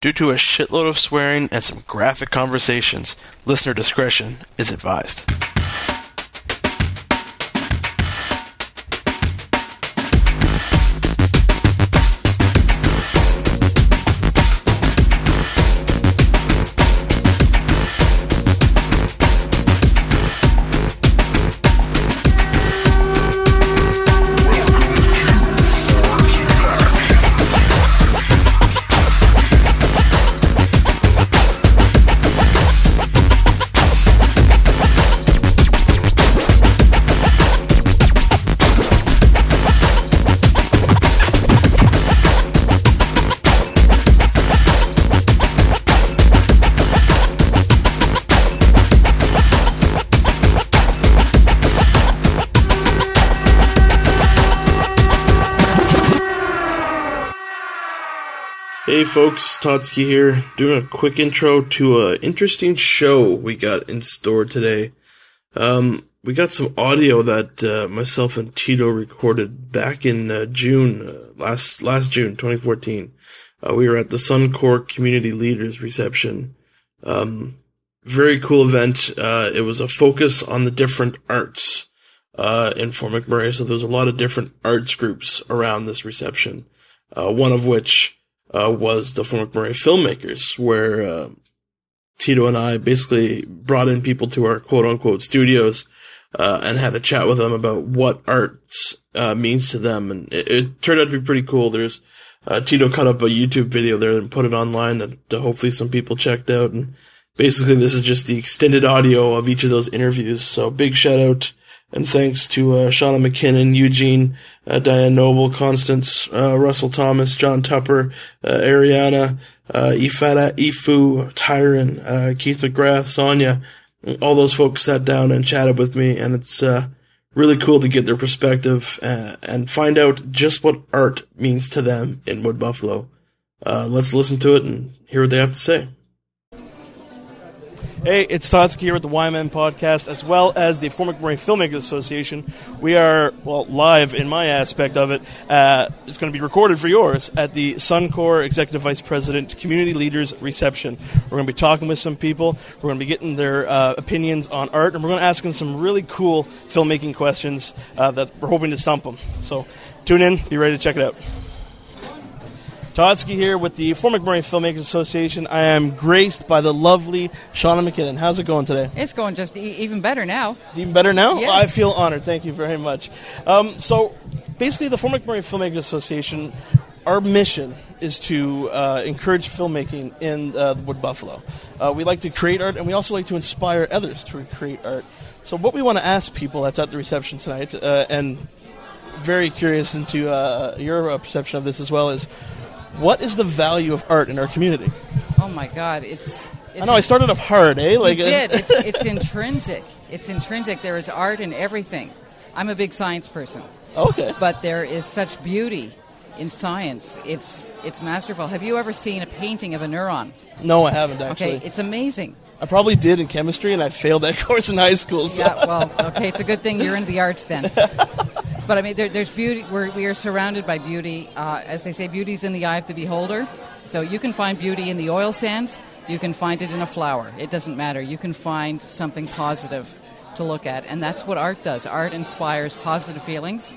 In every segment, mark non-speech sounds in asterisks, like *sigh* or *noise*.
Due to a shitload of swearing and some graphic conversations, listener discretion is advised. Folks, Todsky here, doing a quick intro to an interesting show we got in store today. Um, we got some audio that uh, myself and Tito recorded back in uh, June, uh, last last June 2014. Uh, we were at the Suncor Community Leaders Reception. Um, very cool event. Uh, it was a focus on the different arts uh, in Fort McMurray, so there was a lot of different arts groups around this reception. one of which uh, was the Fort McMurray filmmakers, where uh, Tito and I basically brought in people to our quote unquote studios uh, and had a chat with them about what arts uh, means to them, and it, it, turned out to be pretty cool. There's uh, Tito cut up a YouTube video there and put it online that, that hopefully some people checked out, and basically this is just the extended audio of each of those interviews. So big shout out and thanks to uh, Shauna McKinnon, Eugene, uh, Diane Noble, Constance, uh, Russell Thomas, John Tupper, uh, Ariana, uh, Ifada, Ifu, Tyron, uh, Keith McGrath, Sonia. All those folks sat down and chatted with me, and it's really cool to get their perspective and find out just what art means to them in Wood Buffalo. let's listen to it and hear what they have to say. Hey, it's Todsky here with the YMN podcast, as well as the Fort McMurray Filmmakers Association. We are, well, live in my aspect of it. Uh, it's going to be recorded for yours at the Suncor Executive Vice President Community Leaders Reception. We're going to be talking with some people. We're going to be getting their uh, opinions on art, and we're going to ask them some really cool filmmaking questions uh, that we're hoping to stump them. So tune in, be ready to check it out. Todsky here with the Fort McMurray Filmmakers Association. I am graced by the lovely Shauna McKinnon. How's it going today? It's going just e- even better now. It's even better now? Yes. I feel honored. Thank you very much. Um, so, basically, the Fort McMurray Filmmakers Association, our mission is to uh, encourage filmmaking in uh, Wood Buffalo. Uh, we like to create art, and we also like to inspire others to create art. So, what we want to ask people that's at the reception tonight, uh, and very curious into uh, your uh, perception of this as well, is what is the value of art in our community? Oh my God, it's. it's I know I started off hard, eh? Like you did. it's, *laughs* it's intrinsic. It's intrinsic. There is art in everything. I'm a big science person. Okay. But there is such beauty in science. It's it's masterful. Have you ever seen a painting of a neuron? No, I haven't actually. Okay, it's amazing. I probably did in chemistry, and I failed that *laughs* course in high school. So. Yeah, well, okay, it's a good thing you're into the arts then. *laughs* but I mean, there, there's beauty. We're, we are surrounded by beauty. Uh, as they say, beauty's in the eye of the beholder. So you can find beauty in the oil sands. You can find it in a flower. It doesn't matter. You can find something positive to look at, and that's what art does. Art inspires positive feelings.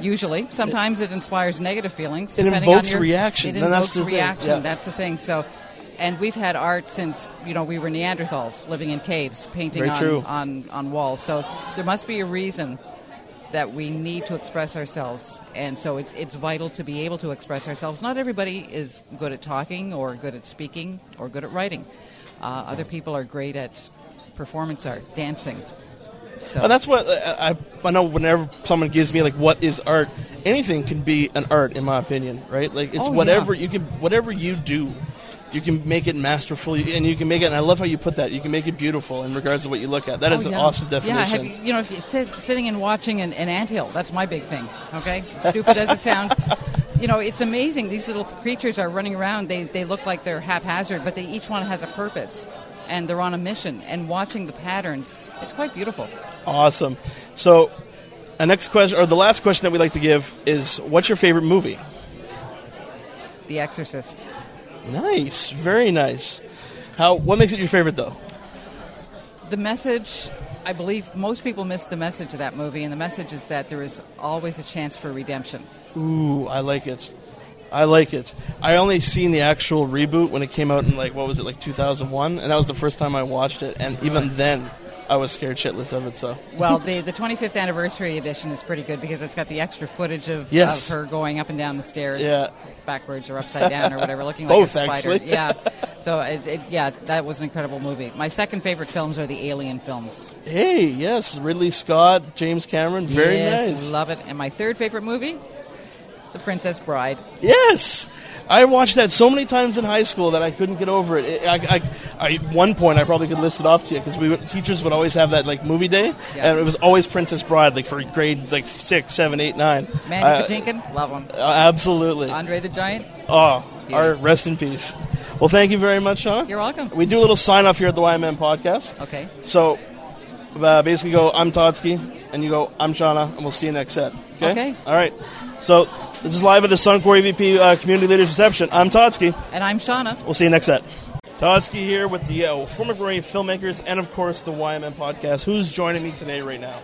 Usually, sometimes it, it inspires negative feelings. It invokes your, reaction. It invokes reaction. Yeah. That's the thing. So and we've had art since you know we were Neanderthals living in caves, painting on, on, on walls. So there must be a reason that we need to express ourselves, and so it's it's vital to be able to express ourselves. Not everybody is good at talking, or good at speaking, or good at writing. Uh, other people are great at performance art, dancing. So. And that's what I, I know. Whenever someone gives me like, "What is art?" Anything can be an art, in my opinion. Right? Like it's oh, whatever yeah. you can, whatever you do you can make it masterful and you can make it and i love how you put that. You can make it beautiful in regards to what you look at. That oh, is yeah. an awesome definition yeah have you, you know if you sit sitting and watching an, an anthill that's my big thing okay? Stupid as it sounds. *laughs* You know it's amazing. These little creatures are running around. They, they look like they're haphazard but they each one has a purpose and they're on a mission and watching the patterns it's quite beautiful. Awesome. So a next question or the last question that we'd like to give is what's your favorite movie? The exorcist Nice, very nice. How? What makes it your favorite, though? The message. I believe most people miss the message of that movie, and the message is that there is always a chance for redemption. Ooh, I like it. I like it. I only seen the actual reboot when it came out in like what was it like 2001, and that was the first time I watched it. And even then, I was scared shitless of it. So well, the the 25th anniversary edition is pretty good because it's got the extra footage of, yes. of her going up and down the stairs, yeah. backwards or upside down or whatever, looking *laughs* like Both, a spider. Actually. Yeah. So it, it, yeah, that was an incredible movie. My second favorite films are the Alien films. Hey, yes, Ridley Scott, James Cameron, very yes, nice. Love it. And my third favorite movie, The Princess Bride. Yes. I watched that so many times in high school that I couldn't get over it. I, I, I at one point, I probably could list it off to you because we teachers would always have that like movie day, yeah. and it was always Princess Bride, like for grades like six, seven, eight, nine. Mandy uh, Patinkin, love him. Uh, absolutely. Andre the Giant. Oh, yeah. our rest in peace. Well, thank you very much, Shauna. You're welcome. We do a little sign off here at the YMN podcast. Okay. So, uh, basically, go I'm Todsky, and you go I'm Shauna, and we'll see you next set. Okay. Okay. All right. So this is live at the Suncor EVP uh, Community Leaders Reception. I'm Todsky. And I'm Shauna. We'll see you next set. Todsky here with the uh, Fort McMurray filmmakers and, of course, the YMN podcast. Who's joining me today right now?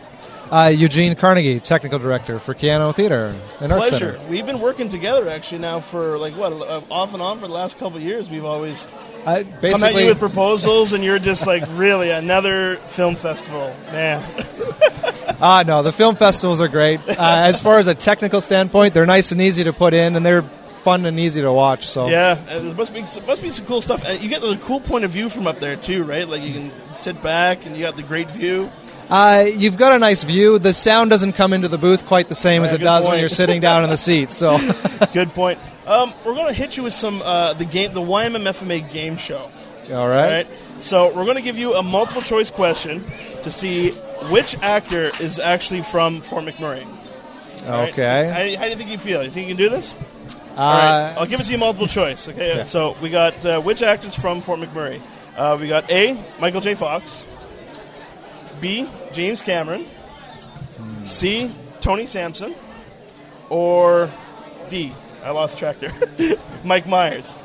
Uh, Eugene Carnegie, technical director for Keyano Theater and Art Pleasure. Center. We've been working together actually now for like what uh, off and on for the last couple of years. We've always uh, come at you with proposals, and you're just like, *laughs* really another film festival, man. *laughs* Ah, uh, no, the film festivals are great. *laughs* Uh, as far as a technical standpoint, they're nice and easy to put in, and they're fun and easy to watch. So yeah, there must be must be some cool stuff. you get the cool point of view from up there too, right? Like you can sit back and you got the great view. Uh, you've got a nice view. The sound doesn't come into the booth quite the same as it does point. when you're sitting down in the seat. So, *laughs* good point. Um, we're going to hit you with some uh, the game, the YMMFMA game show. All right. All right. So we're going to give you a multiple choice question to see which actor is actually from Fort McMurray. Okay. Right? How, how, do you think you feel? You think you can do this? Uh, All right. I'll give it to you multiple choice. Okay. okay. So we got uh, which actors from Fort McMurray? Uh, we got A. Michael J. Fox. B. James Cameron. Hmm. C. Tony Sampson. Or D. I lost track there. *laughs* Mike Myers.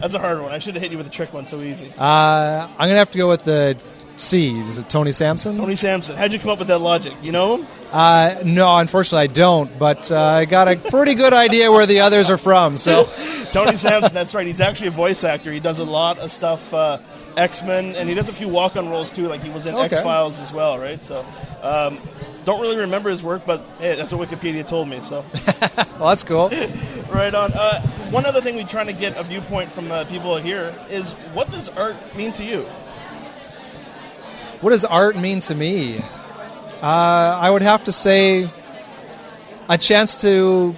That's a hard one. I should have hit you with a trick one so easy. Uh, I'm gonna have to go with the C. Is it Tony Sampson? Tony Sampson. How'd you come up with that logic? You know him? Uh, no, unfortunately, I don't. But uh, I got a pretty good idea where the others are from. So *laughs* Tony Sampson. That's right. He's actually a voice actor. He does a lot of stuff. X Men, and he does a few walk on roles too. Like he was in okay. X Files as well, right? So. Um, don't really remember his work, but hey, that's what Wikipedia told me. So, *laughs* well, that's cool. *laughs* right on. Uh, one other thing we're trying to get a viewpoint from uh, people here is what does art mean to you? What does art mean to me? Uh, I would have to say a chance to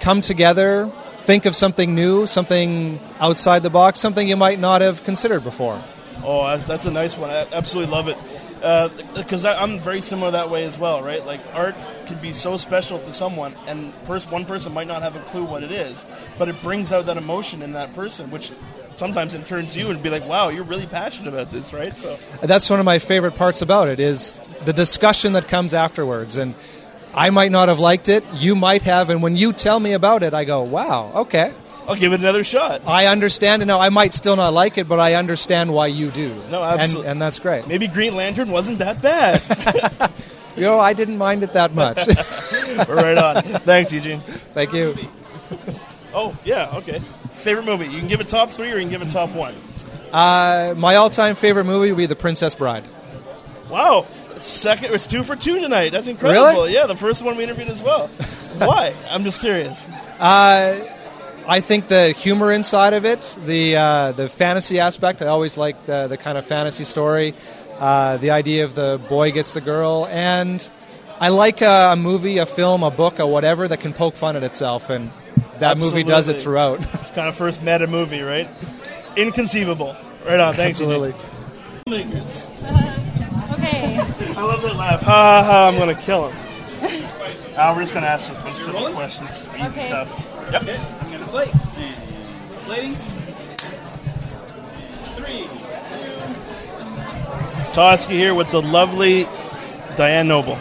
come together, think of something new, something outside the box, something you might not have considered before. Oh, that's, that's a nice one. I absolutely love it because uh, I'm very similar that way as well, right? Like art can be so special to someone, and pers- one person might not have a clue what it is, but it brings out that emotion in that person, which sometimes it turns you and be like, "Wow, you're really passionate about this," right? So that's one of my favorite parts about it is the discussion that comes afterwards, and I might not have liked it, you might have, and when you tell me about it, I go, "Wow, okay." I'll give it another shot. I understand, and now I might still not like it, but I understand why you do. No, absolutely, and, and that's great. Maybe Green Lantern wasn't that bad. *laughs* *laughs* you know, I didn't mind it that much. *laughs* We're right on. Thanks, Eugene. Thank you. Oh yeah, okay. Favorite movie? You can give it top three, or you can give it top one. Uh, my all-time favorite movie would be The Princess Bride. Wow, second. It's two for two tonight. That's incredible. Really? Yeah, the first one we interviewed as well. *laughs* Why? I'm just curious. Uh, I think the humor inside of it, the uh, the fantasy aspect. I always like the the kind of fantasy story. Uh, the idea of the boy gets the girl, and I like a, a, movie, a film, a book, or whatever that can poke fun at itself, and that Absolutely. movie does it throughout. *laughs* kind of first meta movie, right? Inconceivable. Right on. Thanks, Absolutely. Uh, *laughs* okay. I love that laugh. Ha ha! I'm gonna kill him. uh, we're just gonna ask some simple questions, easy okay. stuff. Yep. Okay. I'm gonna slate. slating. Three, two. Todsky here with the lovely Diane Noble.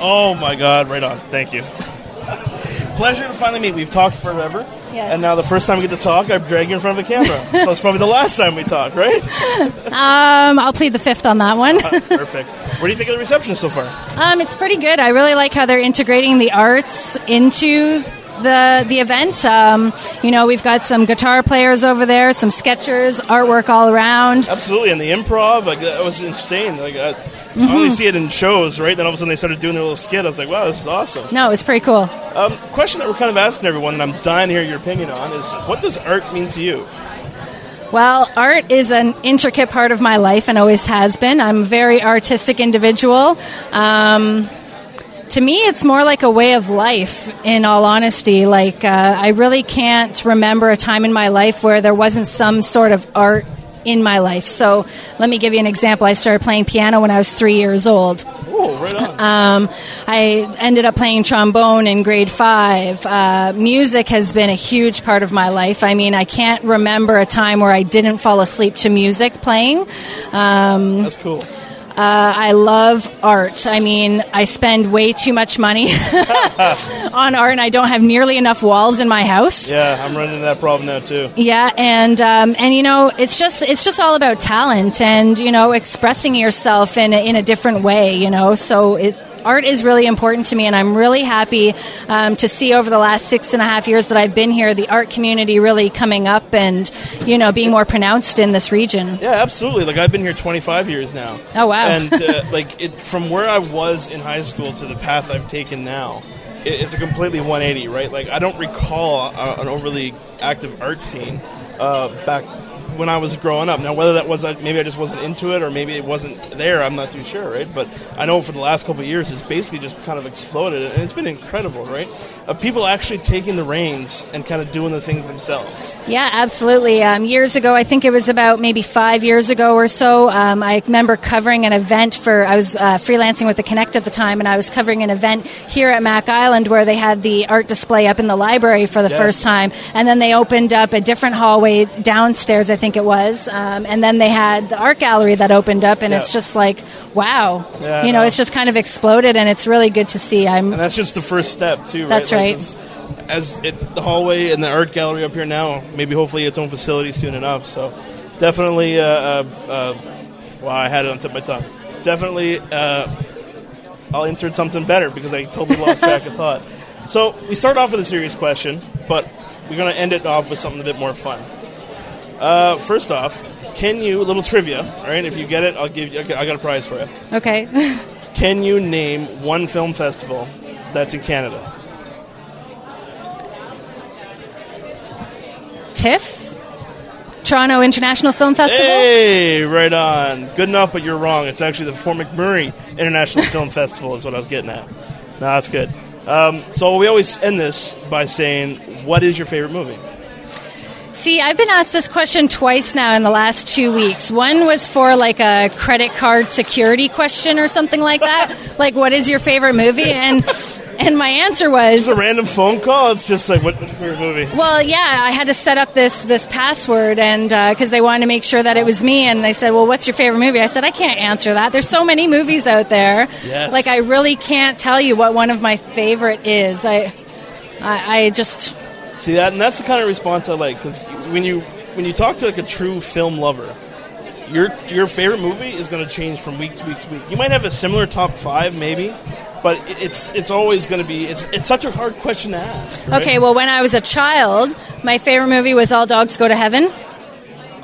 Oh my God! Right on. Thank you. *laughs* Pleasure to finally meet. We've talked forever. Yes. And now the first time we get to talk, I drag you in front of a camera. *laughs* so it's probably the last time we talk, right? *laughs* Um, I'll plead the fifth on that one. uh, perfect. What do you think of the reception so far? Um, it's pretty good. I really like how they're integrating the arts into the the event. Um, you know, we've got some guitar players over there, some sketchers, artwork all around. Absolutely, and the improv, like that was insane. Like I, mm-hmm. I only see it in shows, right? Then all of a sudden they started doing their little skit. I was like, wow, this is awesome. No, it was pretty cool. Um, question that we're kind of asking everyone, and I'm dying to hear your opinion on, is what does art mean to you? Well, art is an intricate part of my life and always has been. I'm a very artistic individual. Um, to me, it's more like a way of life, in all honesty. Like, uh, I really can't remember a time in my life where there wasn't some sort of art in my life. So let me give you an example. I started playing piano when I was three years old. Oh, right on. Um, I ended up playing trombone in grade five. Uh, music has been a huge part of my life. I mean, I can't remember a time where I didn't fall asleep to music playing. Um, That's cool. Uh, I love art. I mean, I spend way too much money *laughs* on art, and I don't have nearly enough walls in my house. Yeah, I'm running into that problem now too. Yeah, and um, and you know, it's just it's just all about talent and you know expressing yourself in a, in a different way. You know, so it art is really important to me, and I'm really happy um, to see over the last six and a half years that I've been here, the art community really coming up and you know being more pronounced in this region. Yeah, absolutely. Like I've been here 25 years now. Oh wow! And uh, *laughs* like it, from where I was in high school to the path I've taken now, it, it's a completely 180. Right? Like I don't recall a, an overly active art scene uh, back when I was growing up. Now, whether that was maybe I just wasn't into it or maybe it wasn't there, I'm not too sure, right? But I know for the last couple of years, it's basically just kind of exploded, and it's been incredible, right? Of people actually taking the reins and kind of doing the things themselves. Yeah, absolutely. Um, years ago, I think it was about maybe five years ago or so, um, I remember covering an event for, I was uh, freelancing with the Connect at the time, and I was covering an event here at Mac Island where they had the art display up in the library for the yes. first time, and then they opened up a different hallway downstairs, I think it was, um, and then they had the art gallery that opened up, and yeah. it's just like, wow, yeah, you know, no. it's just kind of exploded, and it's really good to see. I'm, and that's just the first step, too. Right? That's like right. As it, the hallway and the art gallery up here now, maybe hopefully its own facility soon enough. So definitely, uh, uh, uh, well, I had it on tip of my tongue. Definitely, uh, I'll insert something better because I totally lost track of thought. So we start off with a serious question, but we're going to end it off with something a bit more fun. Uh, first off, can you a little trivia? All right, if you get it, I'll give you. I got a prize for you. Okay. *laughs* can you name one film festival that's in Canada? TIFF. Toronto International Film Festival. Hey, right on. Good enough, but you're wrong. It's actually the Fort McMurray International Film *laughs* Festival, is what I was getting at. No, that's good. Um, so we always end this by saying, "What is your favorite movie?" See, I've been asked this question twice now in the last two weeks. One was for like a credit card security question or something like that. *laughs* like, what is your favorite movie? And and my answer was it's a random phone call. It's just like what's your favorite movie? Well, yeah, I had to set up this this password, and because uh, they wanted to make sure that it was me, and they said, "Well, what's your favorite movie?" I said, "I can't answer that. There's so many movies out there. Yes. Like, I really can't tell you what one of my favorite is. I, I, I just See that, and that's the kind of response I like because when you when you talk to like a true film lover, your your favorite movie is going to change from week to week to week. You might have a similar top five, maybe, but it's it's always going to be it's it's such a hard question to ask. Right? Okay, well, when I was a child, my favorite movie was All Dogs Go to Heaven.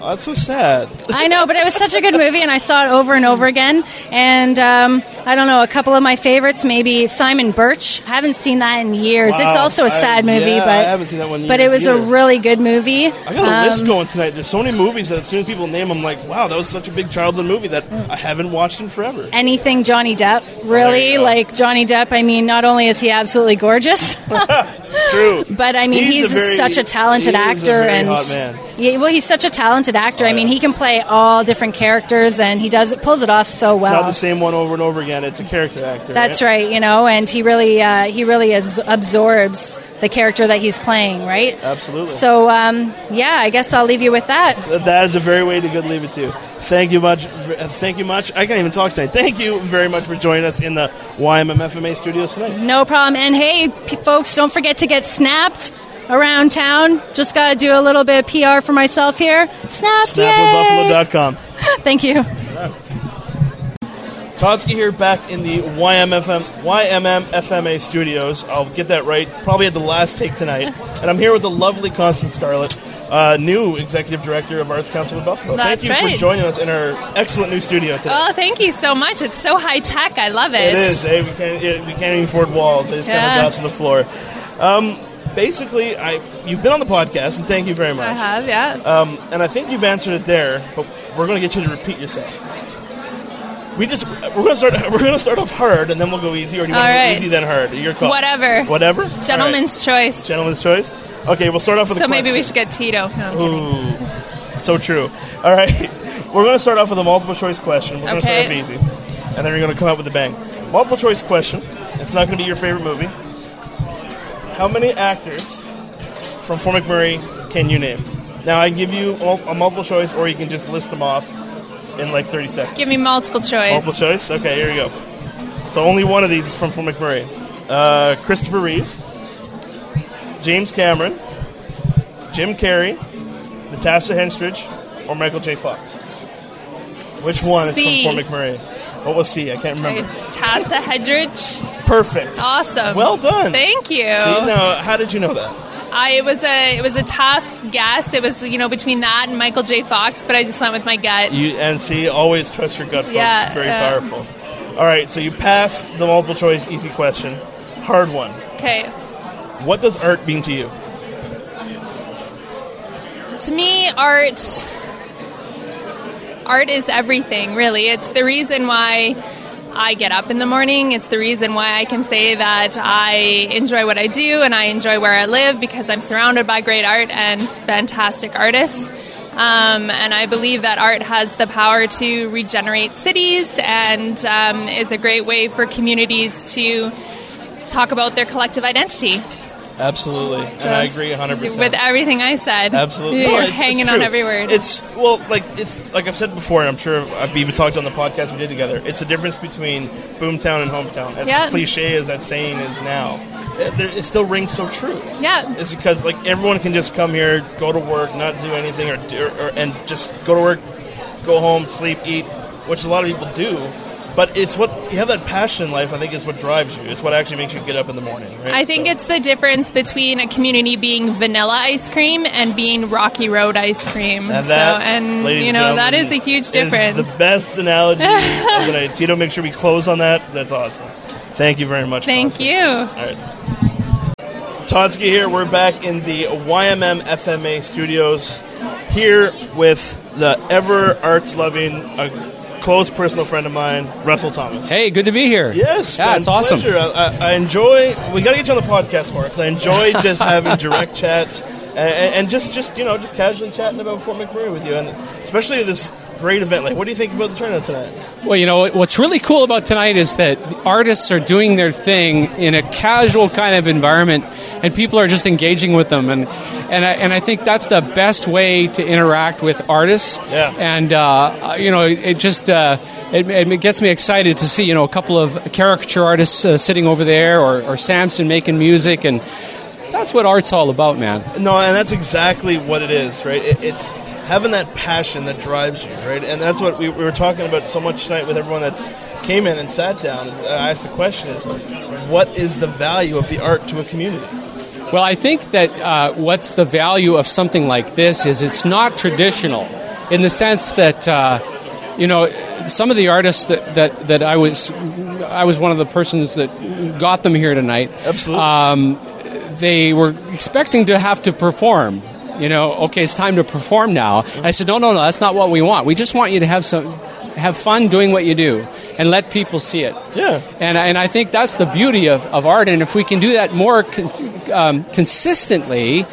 Oh, that's so sad. I know, but it was such a good movie, and I saw it over and over again. And um, I don't know, a couple of my favorites, maybe Simon Birch. I haven't seen that in years. Wow. It's also a sad I, movie, yeah, but I haven't seen that one. But it was either. a really good movie. I got a um, list going tonight. There's so many movies that as soon as people name, I'm like, wow, that was such a big childhood movie that I haven't watched in forever. Anything Johnny Depp, really? like Johnny Depp. I mean, not only is he absolutely gorgeous. *laughs* it's true. *laughs* But I mean, he's, he's a very, such a talented actor, a and yeah, well, he's such a talented actor. I mean, he can play all different characters, and he does it, pulls it off so well. It's not the same one over and over again. It's a character actor. That's right. right you know, and he really, uh, he really is, absorbs the character that he's playing, right? Absolutely. So, um, yeah, I guess I'll leave you with that. That is a very way to good leave it to. Thank you much. Thank you much. I can't even talk tonight. Thank you very much for joining us in the YMMFMA studios tonight. No problem. And hey, p- folks, don't forget to get snapped around town. Just got to do a little bit of PR for myself here. Snap, Snapwithbuffalo.com. *laughs* Thank you. Todsky here back in the YMFM, YMM studios. I'll get that right, probably at the last take tonight. And I'm here with the lovely Constance Scarlett, uh, new executive director of Arts Council of Buffalo. That's thank you right. for joining us in our excellent new studio today. Oh, thank you so much. It's so high tech. I love it. It is. Eh? We can't. It, we can't even afford walls. They just kind Yeah. of dust on the floor. Um, basically, I you've been on the podcast, and thank you very much. I have, yeah. Um, and I think you've answered it there, but we're going to get you to repeat yourself. We just we're going to start *laughs* we're going to start off hard, and then we'll go easy, or do you want All to go easy then hard? Your call. Whatever. Whatever. Gentleman's right. choice. Gentleman's choice. Okay, we'll start off with a So maybe we should get Tito. No. Ooh, so true. All right, *laughs* we're going to start off with a multiple choice question. We're going to start off easy, and then we're going to come out with a bang. Multiple choice question. It's not going to be your favorite movie. How many actors from Fort McMurray can you name? Now I can give you a multiple choice, or you can just list them off in like 30 seconds. Give me multiple choice. Multiple choice. Okay, here you go. So only one of these is from Fort McMurray. Uh, Christopher Reeve, James Cameron, Jim Carrey, Natasha Henstridge, or Michael J. Fox. Which one is C. from Fort McMurray? What was C? I can't remember. Tassa Hedrich. Perfect. Awesome. Well done. Thank you. See, now, how did you know that? I, it was a it was a tough guess. It was you know between that and Michael J. Fox, but I just went with my gut. You and see, always trust your gut, folks. Yeah, It's very powerful. All right, so you passed the multiple choice easy question. Hard one. Okay. What does art mean to you? To me, art art is everything, really. It's the reason why I get up in the morning. It's the reason why I can say that I enjoy what I do and I enjoy where I live because I'm surrounded by great art and fantastic artists. Um, and I believe that art has the power to regenerate cities and um, is a great way for communities to talk about their collective identity. Absolutely, and I agree 100%. With everything I said, Absolutely, you're it's- hanging it's on every word. It's well, like it's like I've said before, and I'm sure I've even talked on the podcast we did together. It's the difference between boomtown and hometown. As Yeah. cliche as that saying is now, it, it still rings so true. yeah, It's because like everyone can just come here, go to work, not do anything, or, or and just go to work, go home, sleep, eat, which a lot of people do. But it's what you have that passion in life. I think is what drives you. It's what actually makes you get up in the morning. Right? I think So- it's the difference between a community being vanilla ice cream and being Rocky Road ice cream. And so, that, and you know, that is a huge difference. the best analogy of the *laughs* night. Tito, make sure we close on that. That's awesome. Thank you very much. Thank you. All right. Todsky here. We're back in the YMM FMA studios here with the ever arts loving, a uh, close personal friend of mine, Russell Thomas. Hey, good to be here. Yes, yeah, it's awesome. I, I, I enjoy. We got to get you on the podcast more because I enjoy *laughs* just having direct chats and, and just, just you know, just casually chatting about Fort McMurray with you, and especially this great event. Like, what do you think about the turnout tonight? Well, you know what's really cool about tonight is that artists are doing their thing in a casual kind of environment, and people are just engaging with them, and and I, and I think that's the best way to interact with artists. Yeah. And uh, you know, it just. Uh, it, it gets me excited to see, you know, a couple of caricature artists uh, sitting over there, or, or Samson making music, and that's what art's all about, man. No, and that's exactly what it is, right? It, it's having that passion that drives you, right? And that's what we, we were talking about so much tonight with everyone that's came in and sat down. I asked the question: Is what is the value of the art to a community? Well, I think that uh, what's the value of something like this is it's not traditional in the sense that, uh, you know, some of the artists that, that, that I was, I was one of the persons that got them here tonight. Absolutely. Um, they were expecting to have to perform. You know, okay, it's time to perform now. I said, no, no, no, that's not what we want. We just want you to have some, have fun doing what you do, and let people see it. Yeah. And, and I think that's the beauty of, of art. And if we can do that more con- um, consistently,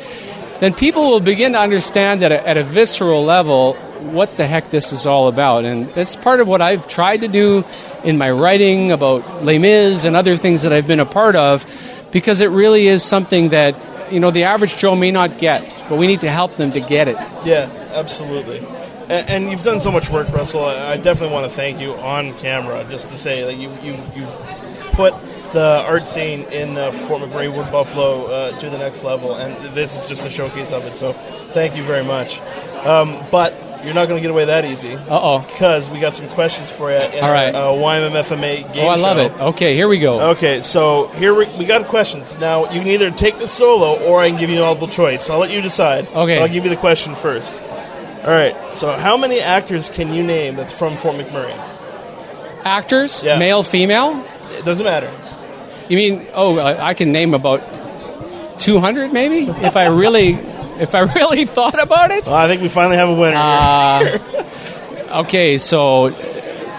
then people will begin to understand that at a visceral level what the heck this is all about. And that's part of what I've tried to do in my writing about Les Mis and other things that I've been a part of, because it really is something that you know the average Joe may not get, but we need to help them to get it. Yeah, absolutely. And, and you've done so much work, Russell. I I definitely want to thank you on camera, just to say that you you've, you've put the art scene in uh, Fort McMurray, Wood Buffalo, uh, to the next level. And this is just a showcase of it. So thank you very much. Um, but you're not going to get away that easy. Uh oh. Because we got some questions for you in All right. our uh, YMMFMA game Oh, I love show. it. Okay, here we go. Okay, so here we, we got questions. Now, you can either take the solo or I can give you an audible choice. I'll let you decide. Okay. I'll give you the question first. All right, so how many actors can you name that's from Fort McMurray? Actors, Yeah. male, female. It doesn't matter. You mean? Oh, I I can name about two hundred, maybe, if I really, *laughs* if I really thought about it. Well, I think we finally have a winner. Uh, okay, so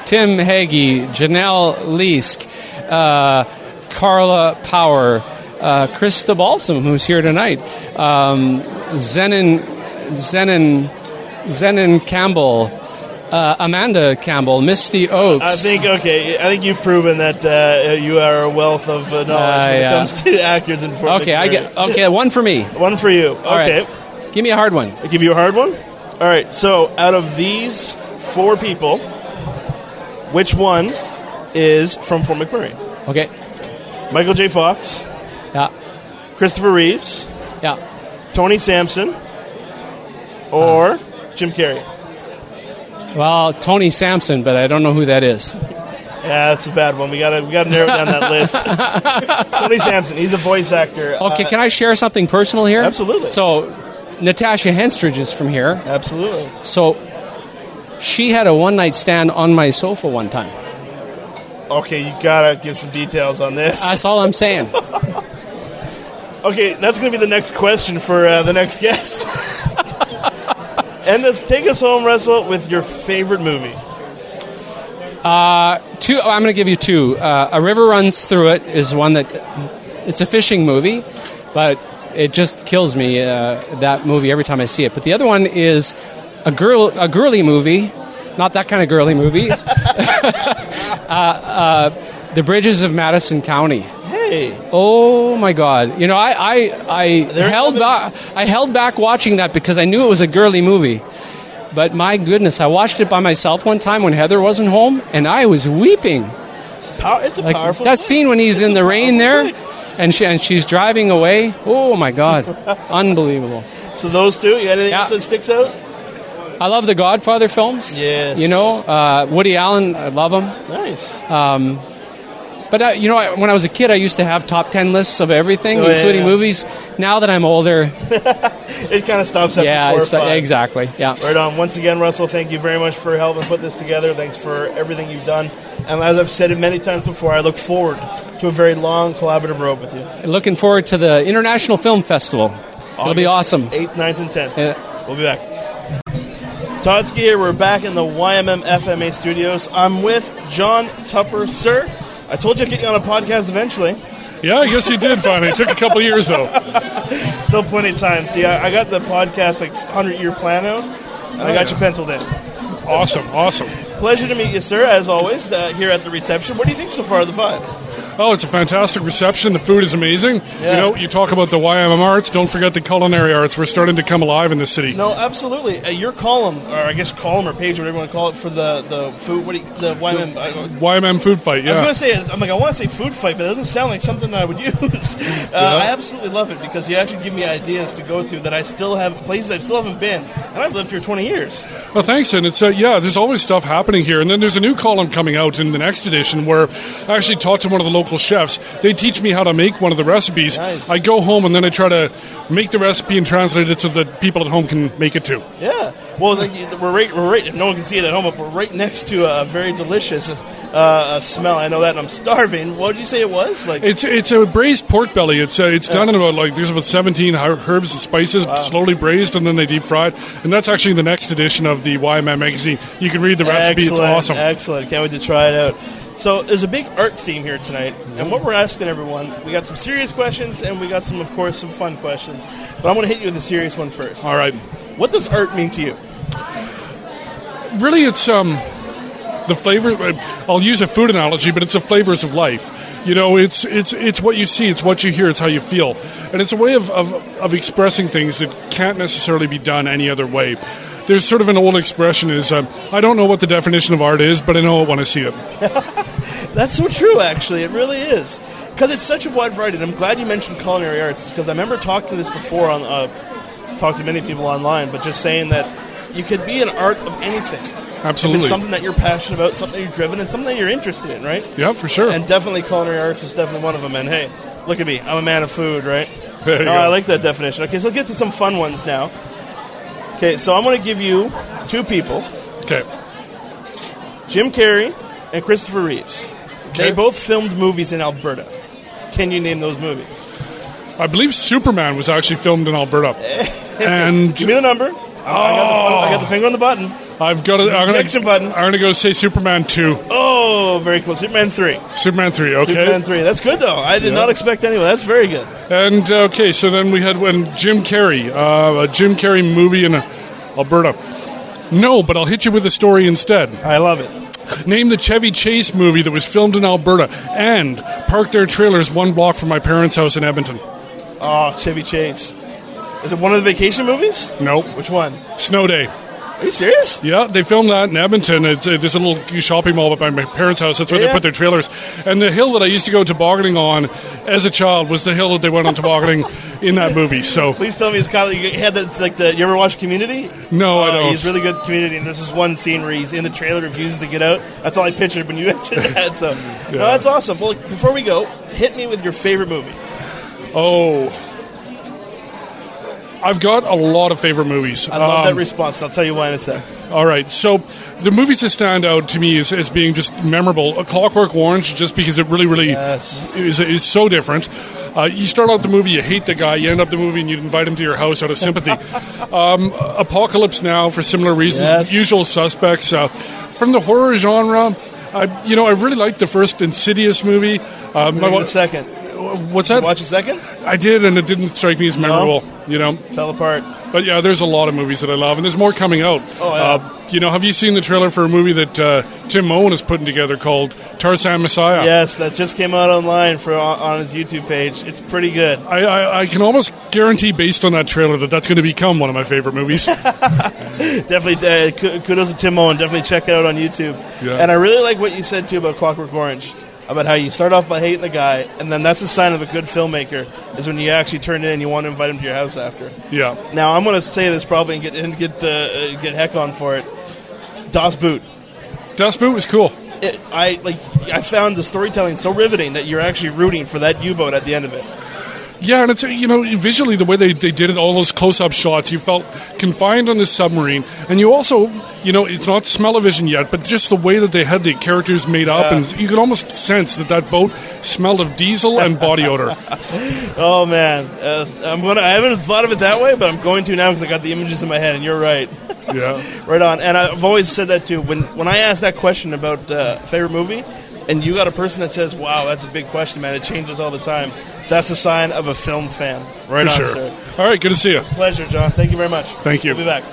Tim Hagee, Janelle Leask, uh, Carla Power, uh, Krista Balsam, who's here tonight, um, Zenon, Zenon, Zenon Campbell, uh, Amanda Campbell, Misty Oaks. I think okay. I think you've proven that uh, you are a wealth of uh, knowledge when it yeah. comes to actors in Fort Okay, I get okay. One for me. one for you. All right. okay, Give me a hard one. I give you a hard one. All right. So out of these four people, which one is from Fort McMurray? Okay. Michael J. Fox, Yeah. Christopher Reeves, Yeah. Tony Sampson, or Jim Carrey. Well, Tony Sampson, but I don't know who that is. Yeah, that's a bad one. We gotta we gotta narrow down that list. *laughs* Tony Sampson, he's a voice actor. Okay, Uh, can I share something personal here? Absolutely. So, Natasha Henstridge is from here. absolutely. So, she had a one night stand on my sofa one time. Okay, you gotta give some details on this. That's all I'm saying. *laughs* Okay, that's gonna be the next question for uh, the next guest. *laughs* and let's take us home, Russell, with your favorite movie. Two. Oh, I'm going to give you two. Uh, a River Runs Through It is one that it's a fishing movie, but it just kills me uh, that movie every time I see it. But the other one is a girl, a girly movie, not that kind of girly movie. *laughs* uh, uh, the Bridges of Madison County. Oh my God! You know, I I, I held back. I held back watching that because I knew it was a girly movie. But my goodness, I watched it by myself one time when Heather wasn't home, and I was weeping. pow- it's a Like powerful. that scene when he's in the rain there, and she and she's driving away. Oh my God, unbelievable! So those two. You got anything Yeah. else that sticks out? I love the Godfather films. Yes. You know, uh, Woody Allen, I love him. Nice. But uh, you know, I, when I was a kid, I used to have top ten lists of everything, Oh, including yeah. movies. Now that I'm older, *laughs* It kind of stops at yeah, four five. exactly. Yeah. Right on. Once again, Russell, thank you very much for helping put this together. Thanks for everything you've done. And as I've said it many times before, I look forward to a very long collaborative road with you. Looking forward to the International Film Festival. It'll be awesome. 8th, 9th, and 10th. Yeah. We'll be back. Todd here. We're back in the YMM FMA studios. I'm with John Tupper. Sir, I told you I'd get you on a podcast eventually. Yeah, I guess you did finally. It took a couple years though. *laughs* Still plenty of time. See, I, I got the podcast like 100 year plan out, and I got you penciled in. Awesome, awesome. Pleasure to meet you, sir, as always, uh, here at the reception. What do you think so far of the vibe? Oh, it's a fantastic reception. The food is amazing. Yeah. You know, you talk about the YMM arts. Don't forget the culinary arts. We're starting to come alive in the city. No, absolutely. Uh, your column, or I guess column or page, whatever you want to call it, for the, the food, what do you, the YMM. I YMM food fight. Yeah. I was going to say, I'm like, I want to say food fight, but it doesn't sound like something that I would *laughs* use. Uh, I absolutely love it because you actually give me ideas to go to that I still have, places I still haven't been, and I've lived here 20 years. Well, thanks. And it's uh, yeah, there's always stuff happening here. And then there's a new column coming out in the next edition where I actually talked to one of the local chefs. They teach me how to make one of the recipes. Nice. I go home and then I try to make the recipe and translate it so that people at home can make it too. Yeah. Well, we're right, we're right, no one can see it at home, but we're right next to a very delicious uh, smell. I know that, and I'm starving. What did you say it was? Like, It's it's a braised pork belly. It's uh, it's done in about like there's about 17 herbs and spices, slowly braised, and then they deep fried. And that's actually the next edition of the YMM magazine. You can read the recipe. It's awesome. Excellent. Can't wait to try it out. So there's a big art theme here tonight, and what we're asking everyone, we got some serious questions, and we got some, of course, some fun questions. But I'm going to hit you with a serious one first. All right. What does art mean to you? Really, it's um the flavor. I'll use a food analogy, but it's the flavors of life. You know, it's it's it's what you see, it's what you hear, it's how you feel, and it's a way of of, of expressing things that can't necessarily be done any other way. There's sort of an old expression is um, I don't know what the definition of art is, but I know it when I see it. *laughs* *laughs* That's so true, actually. It really is. because it's such a wide variety. And I'm glad you mentioned culinary arts because I remember talking to this before on uh, talked to many people online, but just saying that you could be an art of anything. Absolutely. If it's something that you're passionate about, something you're driven, and something that you're interested in, right? Yeah, for sure. And definitely culinary arts is definitely one of them. And hey, look at me, I'm a man of food, right? There you no, go. I like that definition. Okay, so let's get to some fun ones now. Okay, so I'm going to give you two people Okay. Jim Carrey and Christopher Reeves. They both filmed movies in Alberta. Can you name those movies? I believe Superman was actually filmed in Alberta. *laughs* and Give me the number. I, I got the I got the finger on the button. I've got Ejection gonna, button. I'm gonna go say Superman two. Oh, very close. Superman 3. Superman three. Okay. Superman 3. That's good, though. I did Yeah. not expect anyone. That's very good. And uh, okay, so then we had when Jim Carrey, uh, a Jim Carrey movie in uh, Alberta. No, but I'll hit you with a story instead. I love it. Name the Chevy Chase movie that was filmed in Alberta and parked their trailers one block from my parents' house in Edmonton. Oh, Chevy Chase. Is it one of the vacation movies? Nope. Which one? Snow Day. Are you serious? Yeah, they filmed that in Edmonton. It's uh, this little shopping mall by my parents' house. That's where Yeah. they put their trailers. And the hill that I used to go tobogganing on as a child was the hill that they went on tobogganing in that movie. So Please tell me it's kind of you had that like the you ever watch Community? no, I Uh, don't. He's really good Community, and there's this one scene where he's in the trailer, refuses to get out. That's all I pictured when you *laughs* mentioned that. So, no, that's awesome. Well, before we go, hit me with your favorite movie. oh, I've got a lot of favorite movies. I love Um, that response. I'll tell you why in a sec. All right, so the movies that stand out to me as, as being just memorable, A Clockwork Orange, just because it really, really Yes. is, is so different. Uh, you start out the movie, you hate the guy, you end up the movie, and you invite him to your house out of sympathy. *laughs* um, Apocalypse Now, for similar reasons, Yes. Usual Suspects. Uh, from the horror genre, I, you know, I really liked the first Insidious movie. Uh, my wa- a second. What's that? Watch a second. I did, and it didn't strike me as memorable. You know, Fell apart. but yeah, there's a lot of movies that I love, and there's more coming out. Oh, yeah. uh, you know, have you seen the trailer for a movie that uh, Tim Owen is putting together called Tarzan Messiah? Yes, that just came out online for on, his YouTube page. It's pretty good. I, I, I can almost guarantee, based on that trailer, that that's going to become one of my favorite movies. *laughs* Definitely, uh, kudos to Tim Owen. Definitely check it out on YouTube. Yeah. And I really like what you said too about Clockwork Orange, about how you start off by hating the guy, and then that's a sign of a good filmmaker is when you actually turn in and you want to invite him to your house after. yeah. Now I'm going to say this probably and get and get uh, uh, get heck on for it. Das Boot. Das Boot was cool. It, I like. I found the storytelling so riveting that you're actually rooting for that U-boat at the end of it. Yeah, and it's you know visually the way they, they did it, all those close up shots, you felt confined on the submarine, and you also you know it's not smell-o-vision yet, but just the way that they had the characters made up, Yeah. and you could almost sense that that boat smelled of diesel and body odor. *laughs* Oh man, uh, I'm gonna. I haven't thought of it that way, but I'm going to now because I got the images in my head, and you're right. yeah. *laughs* Right on. And I've always said that too. When when I ask that question about uh, favorite movie, and you got a person that says, "Wow, that's a big question, man. It changes all the time." That's a sign of a film fan. Right For on, sure. sir. All right, good to see you. Pleasure, John. Thank you very much. Thank you. We'll be back.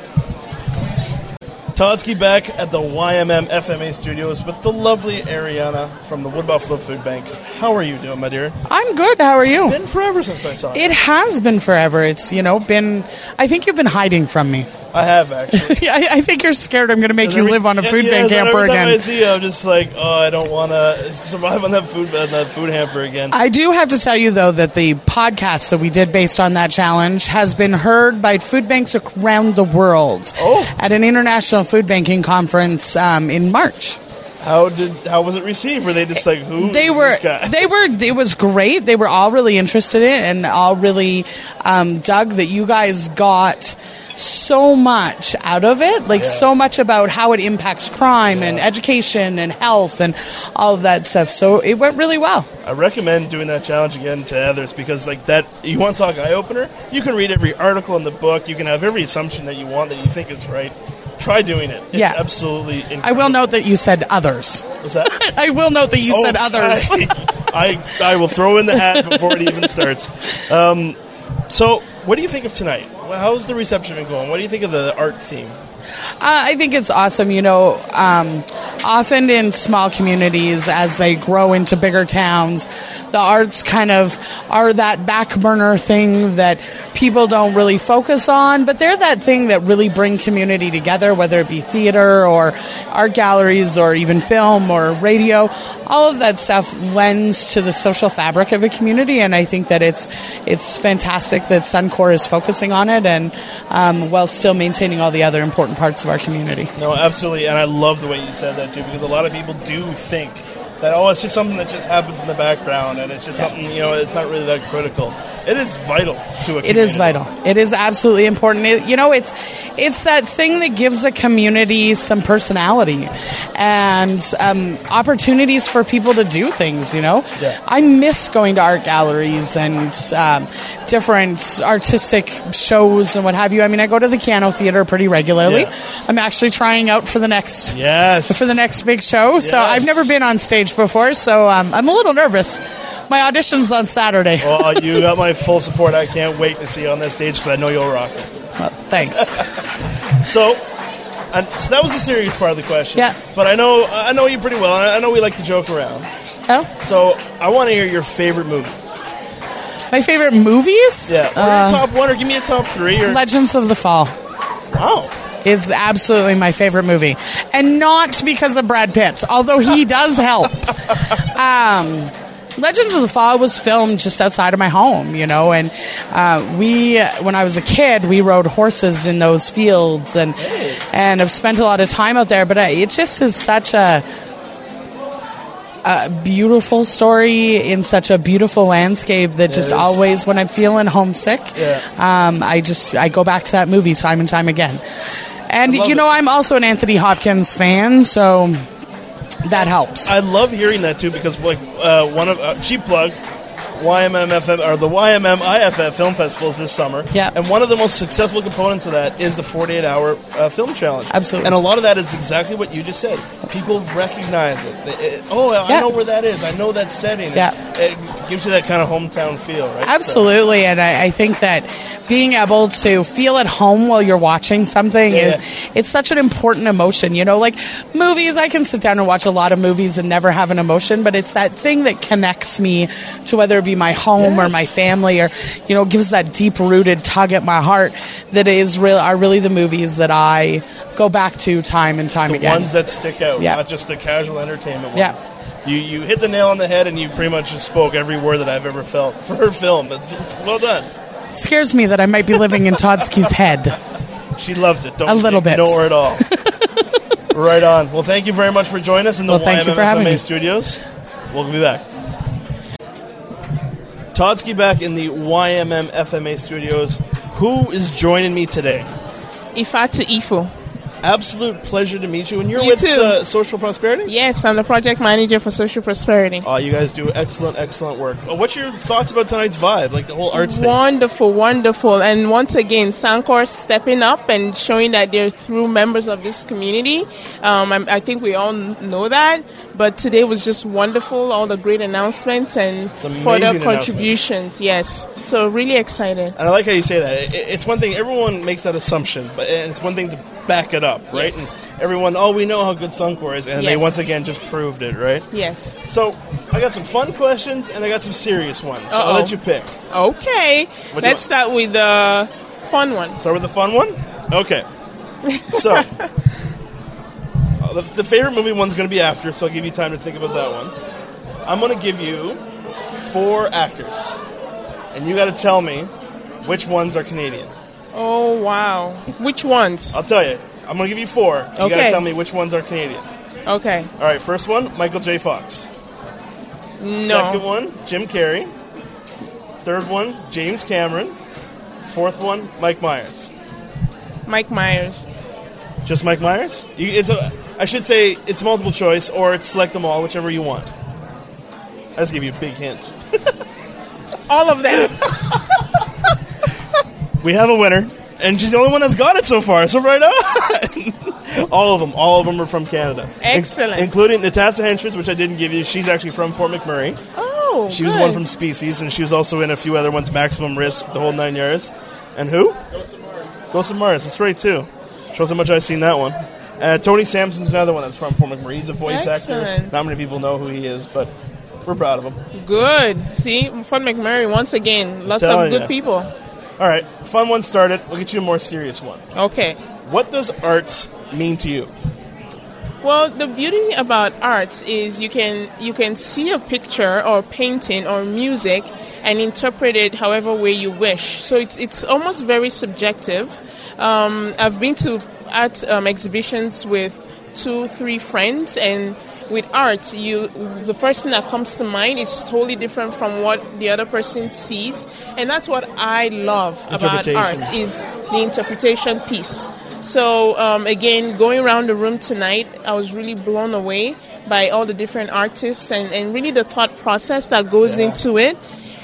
Todsky back at the YMM FMA studios with the lovely Ariana from the Wood Buffalo Food Bank. How are you doing, my dear? I'm good. How are you? Been forever since I saw you. It has been forever. It's, you know, been. I think you've been hiding from me. I have actually. *laughs* Yeah, I, I think you're scared I'm going to make you Every- live on a food yes, bank and hamper every time I again. see you, I'm just like, oh, I don't want to survive on that food on that food hamper again. I do have to tell you, though, that the podcast that we did based on that challenge has been heard by food banks around the world Oh. at an international food banking conference um, in March. How did how was it received? Were they just like who? they were this guy? they were it was great they were all really interested in it and all really um, dug that you guys got so much out of it like so much about how it impacts crime and education and health and all of that stuff so it went really well I recommend doing that challenge again to others because like that you want to talk eye opener. You can read every article in the book. You can have every assumption that you want that you think is right. Try doing it. It's Yeah. absolutely. Incredible. i will note that you said others What's that? *laughs* i will note that you Oh, said others I, *laughs* I I will throw in the hat before it even starts. Um, so, what do you think of tonight? How's the reception been going? What do you think of the art theme? Uh, I think it's awesome. You know, um, often in small communities as they grow into bigger towns, the arts kind of are that back burner thing that people don't really focus on, but they're that thing that really bring community together, whether it be theater or art galleries or even film or radio. All of that stuff lends to the social fabric of a community, and I think that it's it's fantastic that Suncor is focusing on it and um, while still maintaining all the other important parts of our community. No, absolutely, and I love the way you said that too, because a lot of people do think that oh, it's just something that just happens in the background, and it's just something you know, it's not really that critical. It is vital to a. Community. It is vital. It is absolutely important. It, you know, it's it's that thing that gives a community some personality and um, opportunities for people to do things. You know, Yeah. I miss going to art galleries and um, different artistic shows and what have you. I mean, I go to the Keyano Theater pretty regularly. Yeah. I'm actually trying out for the next yes for the next big show. So I've never been on stage before, so um, I'm a little nervous. My audition's on Saturday. well, you got my full *laughs* support. I can't wait to see you on that stage because I know you'll rock it. thanks. *laughs* so, and so that was the serious part of the question. Yeah. But I know I know you pretty well. I know we like to joke around. Oh. So I want to hear your favorite movies. My favorite movies? Yeah. Or Uh, your top one, or give me a top three. Or Legends of the Fall. Wow. Is absolutely my favorite movie. And not because of Brad Pitt, although he *laughs* does help. Um, Legends of the Fall was filmed just outside of my home, you know, and uh, we, when I was a kid, we rode horses in those fields, and and I've spent a lot of time out there. But uh, it just is such a a beautiful story in such a beautiful landscape that just always, when I'm feeling homesick, Yeah. um, I just I go back to that movie time and time again. And you know, I'm also an Anthony Hopkins fan, so that helps. I love hearing that too because like uh, one of uh, cheap plug. YMMFM or the YMM IFF Film festivals this summer. Yeah. And one of the most successful components of that is the 48 hour uh, film challenge. Absolutely. And a lot of that is exactly what you just said. People recognize it. They- it- oh, I Yeah. know where that is. I know that setting. Yeah. It, it gives you that kind of hometown feel, right? Absolutely, and I, I think that being able to feel at home while you're watching something Yeah. is it's such an important emotion. You know, like movies, I can sit down and watch a lot of movies and never have an emotion, but it's that thing that connects me to whether it be my home or my family, or you know, gives that deep rooted tug at my heart. That is real are really the movies that I go back to time and time again. the again. ones that stick out, Yeah. not just the casual entertainment ones. Yeah. You, you hit the nail on the head and you pretty much just spoke every word that I've ever felt for her film. It's, it's well done. scares me that I might be living in Todsky's head. She loved it. Don't A little bit. ignore it all. *laughs* right on. Well, thank you very much for joining us in the Well, thank you for having me. studios. We'll be back. Todsky back in the YMM FMA studios. Who is joining me today? Ifatu Ifo. Absolute pleasure to meet you. And you're You with. Uh, Social Prosperity? Yes, I'm the project manager for Social Prosperity. Oh, you guys do excellent, excellent work. Oh, what's your thoughts about tonight's vibe? Like the whole arts thing? Wonderful, wonderful. And once again, Suncor stepping up and showing that they're through members of this community. Um, I, I think we all know that. But today was just wonderful. All the great announcements and further contributions. Yes. So really excited. And I like how you say that. It's one thing everyone makes that assumption, but it's one thing to back it up, right? Yes. And everyone, oh, we know how good Suncor is, and they once again just proved it, right? Yes. So I got some fun questions and I got some serious ones. So I'll let you pick. Okay. What Let's start with the fun one. Start with the fun one. Okay. So *laughs* the, the favorite movie one's going to be after, so I'll give you time to think about that one. I'm going to give you four actors, and you got to tell me which ones are Canadian. Oh, wow. Which ones? I'll tell you. I'm going to give you four. You got to tell me which ones are Canadian. Okay. All right, first one, Michael J. Fox. No. Second one, Jim Carrey. Third one, James Cameron. Fourth one, Mike Myers. Mike Myers. Just Mike Myers? You, it's a, I should say it's multiple choice, or it's select them all, whichever you want. I just give you a big hint. *laughs* All of them. *laughs* We have a winner, and she's the only one that's got it so far. So right on. *laughs* all of them, all of them are from Canada, In- Excellent. including Natasha Henstridge, which I didn't give you. She's actually from Fort McMurray. Oh, She was good. one from Species, and she was also in a few other ones, Maximum Risk, the whole nine yards. And who? Ghost of Mars. Ghost of Mars. That's right too. Shows how much I've seen that one. Uh, Tony Sampson's another one that's from Fort McMurray. He's a voice actor. Not many people know who he is, but we're proud of him. Good. See, Fort McMurray once again. Lots of good people. All right, fun one started. We'll get you a more serious one. Okay. What does arts mean to you? Well, the beauty about art is you can you can see a picture or painting or music and interpret it however way you wish. So it's it's almost very subjective. Um, I've been to art um, exhibitions with two, three friends, and with art, you the first thing that comes to mind is totally different from what the other person sees, and that's what I love about art is the interpretation piece. So um, again, going around the room tonight, I was really blown away by all the different artists and, and really the thought process that goes into it.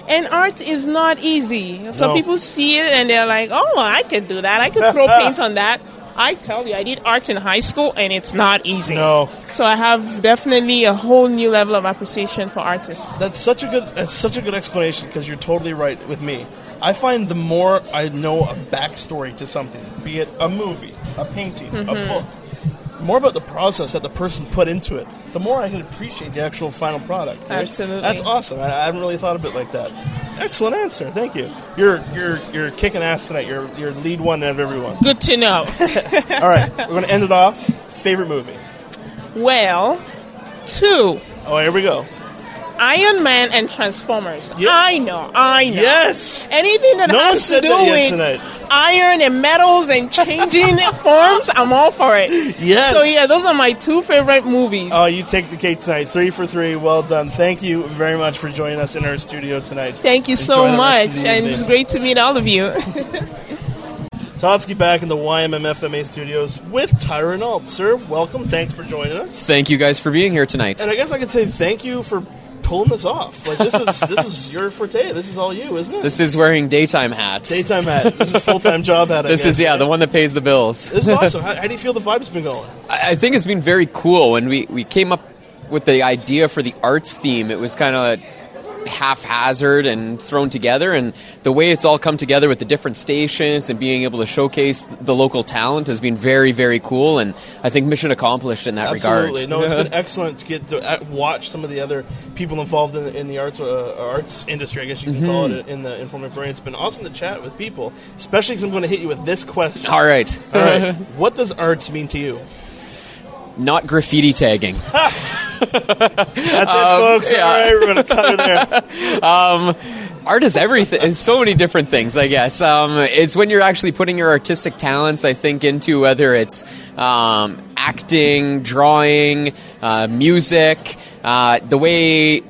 And art is not easy. Some No. people see it and they're like, "Oh, I could do that. I could throw *laughs* paint on that." I tell you, I did art in high school, and it's not easy. No. So I have definitely a whole new level of appreciation for artists. That's such a good. That's such a good explanation because you're totally right with me. I find the more I know a backstory to something, be it a movie, a painting, a Mhm. book, more about the process that the person put into it, the more I can appreciate the actual final product. right? Absolutely. That's awesome. I, I haven't really thought of it like that. Excellent answer. Thank you. You're you're you're kicking ass tonight. You're you're lead one out of everyone. Good to know. *laughs* *laughs* All right, we're gonna end it off. Favorite movie. Well, two. Oh, here we go. Iron Man and Transformers. I know, I know. Yes. Anything that No one has to do with tonight. iron and metals and changing *laughs* forms, I'm all for it. Yes. So yeah, those are my two favorite movies. Oh, you take the cake tonight. Three for three. Well done. Thank you very much for joining us in our studio tonight. Thank you Enjoy so much, and it's great to meet all of you. *laughs* Todsky back in the YMMFMA studios with Tyra and Alt. Sir, welcome. Thanks for joining us. Thank you guys for being here tonight. And I guess I could say thank you for pulling this off. Like this is this is your forte. This is all you, isn't it? This is wearing daytime hat. Daytime hat. This is a full time job hat. I This guess, is yeah, right? the one that pays the bills. This is awesome. How, how do you feel the vibe's been going? I I think it's been very cool when we, we came up with the idea for the arts theme. It was kind of haphazard and thrown together, and the way it's all come together with the different stations and being able to showcase the local talent has been very, very cool. And I think mission accomplished in that regard. Absolutely. regard. No, it's been *laughs* excellent to get to uh, watch some of the other people involved in, in the arts uh, arts industry. I guess you can call Mhm. it in the informal brain. It's been awesome to chat with people, especially because I'm going to hit you with this question. All right. All right. *laughs* what does arts mean to you? Not graffiti tagging. *laughs* That's it, folks. All right, we're going to cut her there. *laughs* um, art is everything. It's so many different things, I guess. Um, it's when you're actually putting your artistic talents, I think, into whether it's um, acting, drawing, uh, music, uh, the way.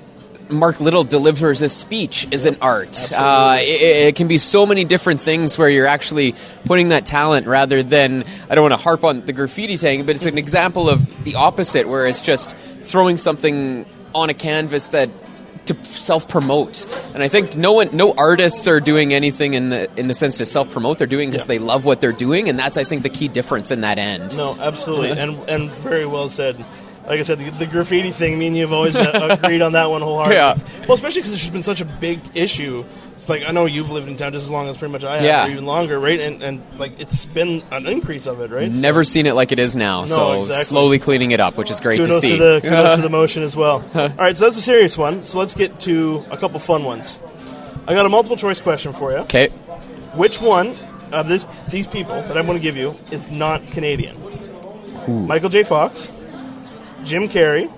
Mark Little delivers a speech is an art. Uh, it, it can be so many different things where you're actually putting that talent rather than, I don't want to harp on the graffiti thing, but it's an example of the opposite where it's just throwing something on a canvas that to self promote. And I think no one, no artists are doing anything in the in the sense to self promote. They're doing because they love what they're doing, and that's I think the key difference in that end. No, absolutely, and and very well said. Like I said, the, the graffiti thing. Me and you have always uh, *laughs* agreed on that one wholeheartedly. Yeah. Well, especially because it's just been such a big issue. It's like I know you've lived in town just as long as pretty much I have, Yeah. or even longer, right? And and like it's been an increase of it, right? So- Never seen it like it is now. No, so exactly. slowly cleaning it up, which is great kudos to see. the *laughs* kudos to the motion as well. *laughs* All right, so that's a serious one. So let's get to a couple fun ones. I got a multiple choice question for you. Okay. Which one of this these people that I'm going to give you is not Canadian? Michael J. Fox, Jim Carrey,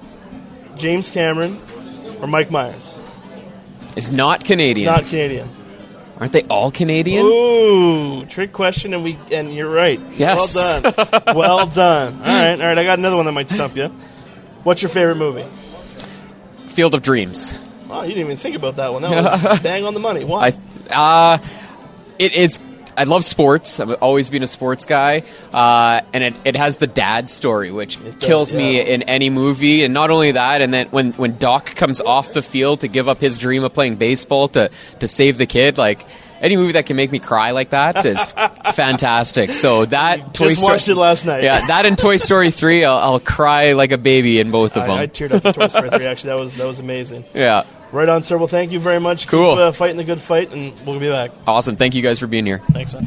James Cameron, or Mike Myers? It's not Canadian. Not Canadian. Aren't they all Canadian? Ooh, trick question, and we and you're right. Yes. Well done. *laughs* well done. All right, all right. I got another one that might stump you. What's your favorite movie? Field of Dreams. Wow, you didn't even think about that one. That was *laughs* bang on the money. Why? I, uh, it, it's. I love sports. I've always been a sports guy, uh, and it, it has the dad story, which kills me yeah. in any movie. And not only that, and then when when Doc comes off the field to give up his dream of playing baseball to to save the kid, like any movie that can make me cry like that is *laughs* fantastic. So that Toy Just Story, watched it last night. Yeah, that and Toy Story *laughs* three, I'll, I'll cry like a baby in both of them. I, I teared up at Toy Story 3, *laughs* actually. That was, that was amazing. yeah, Right on, sir. Well, thank you very much. Cool. Keep, uh, fighting the good fight, and we'll be back. awesome. Thank you guys for being here. Thanks, man.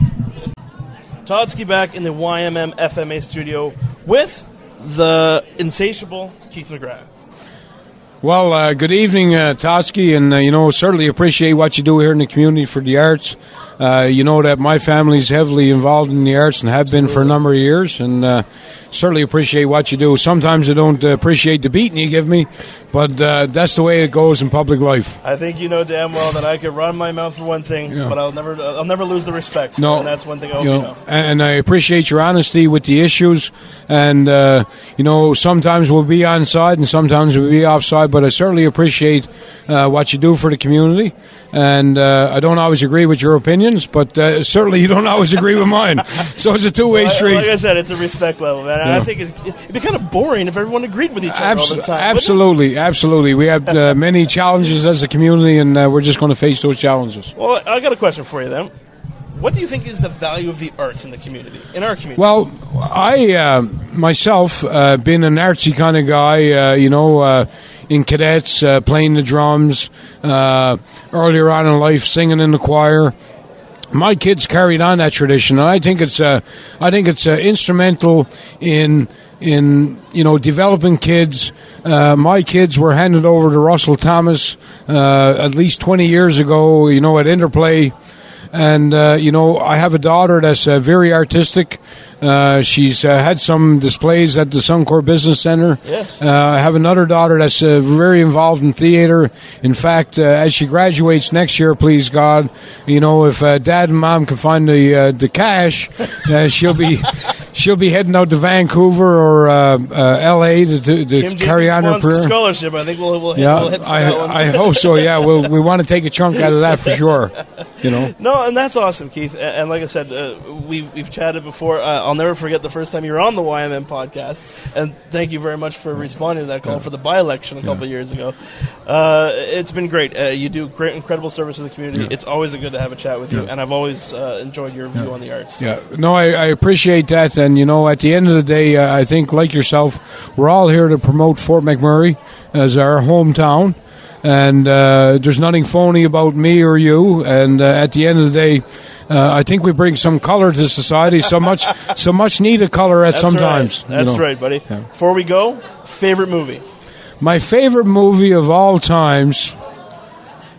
Todsky back in the YMM FMA studio with the insatiable Keith McGrath. Well, uh, good evening, uh, Todsky, and uh, you know certainly appreciate what you do here in the community for the arts. Uh, you know that my family is heavily involved in the arts and have been for a number of years, and uh, certainly appreciate what you do. Sometimes I don't appreciate the beating you give me, but uh, that's the way it goes in public life. I think you know damn well that I could run my mouth for one thing, yeah. but I'll never, I'll never lose the respect. No, and that's one thing I you know, know, And I appreciate your honesty with the issues, and uh, you know sometimes we'll be on side and sometimes we'll be offside, but I certainly appreciate uh, what you do for the community and uh, I don't always agree with your opinions, but uh, certainly you don't always agree with mine. *laughs* So it's a two way street. Like I said, it's a respect level, man. Yeah. I think it'd be kind of boring if everyone agreed with each other Abs- all the time. Absolutely, absolutely. We have uh, *laughs* many challenges as a community, and uh, we're just going to face those challenges. Well, I got a question for you then. What do you think is the value of the arts in the community, in our community? Well, I uh, myself, uh, been an artsy kind of guy, you know in cadets, uh, playing the drums, uh, earlier on in life, singing in the choir. My kids carried on that tradition, and I think it's uh, I think it's uh, instrumental in in you know developing kids. Uh, my kids were handed over to Russell Thomas uh, at least twenty years ago. You know at Interplay and uh, you know I have a daughter that's uh, very artistic. Uh, she's uh, had some displays at the Suncor Business Center. Yes. Uh, I have another daughter that's uh, very involved in theater. In fact, as she graduates next year, please God, you know if Dad and Mom can find the the cash, *laughs* she'll be she'll be heading out to Vancouver or L.A. to, to, to carry on her career. Scholarship, I think we'll, we'll hit, yeah, we'll I, I hope so. Yeah, *laughs* we'll, we want to take a chunk out of that for sure. You know. *laughs* No, and that's awesome, Keith. And like I said, uh, we've we've chatted before. Uh, I'll never forget the first time you were on the YMM podcast, and thank you very much for responding to that call yeah. for the by election a couple yeah. years ago. Uh, it's been great. Uh, you do great, incredible service to the community. Yeah. It's always good to have a chat with you, and I've always uh, enjoyed your view on the arts. Yeah, no, I, I, appreciate that, and you know, at the end of the day, uh, I think like yourself, we're all here to promote Fort McMurray as our hometown and uh, there's nothing phony about me or you. And uh, at the end of the day, uh, I think we bring some color to society. So much, *laughs* so much needed color at That's sometimes. Right. That's you know. right, buddy. Yeah. Before we go, favorite movie. My favorite movie of all times,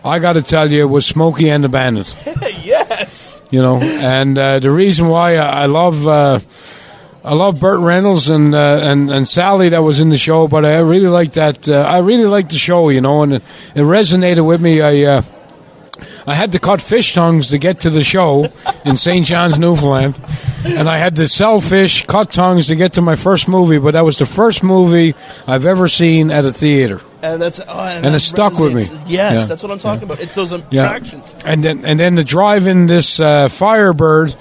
I got to tell you, was Smokey and the Bandit. *laughs* yes. You know, and uh, the reason why I, I love uh, I love Burt Reynolds and uh, and and Sally that was in the show, but I really like that. Uh, I really like the show, you know, and it, it resonated with me. I uh, I had to cut fish tongues to get to the show in St. John's, Newfoundland, and I had to sell fish, cut tongues to get to my first movie. But that was the first movie I've ever seen at a theater. And that's oh, and, and it stuck with me. Yes, yeah. that's what I'm talking yeah. about. It's those attractions. Yeah. And then and then the drive in this uh, Firebird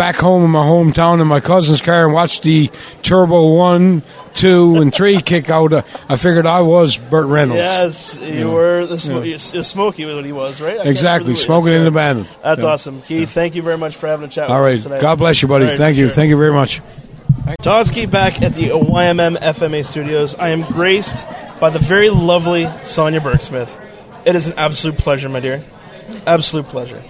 back home in my hometown in my cousin's car and watched the Turbo One, Two, and Three kick out. Uh, I figured I was Burt Reynolds. Yes, you, you were the sm- yeah. Smokey was what he was, right? I exactly, smoking in the band. That's yeah. awesome, Keith. Yeah. Thank you very much for having a chat. All right, God bless you, buddy. Right, thank you, sure. thank you very much. Todsky back at the YMM FMA studios. I am graced by the very lovely Sonia Bergsmith. It is an absolute pleasure, my dear. Absolute pleasure.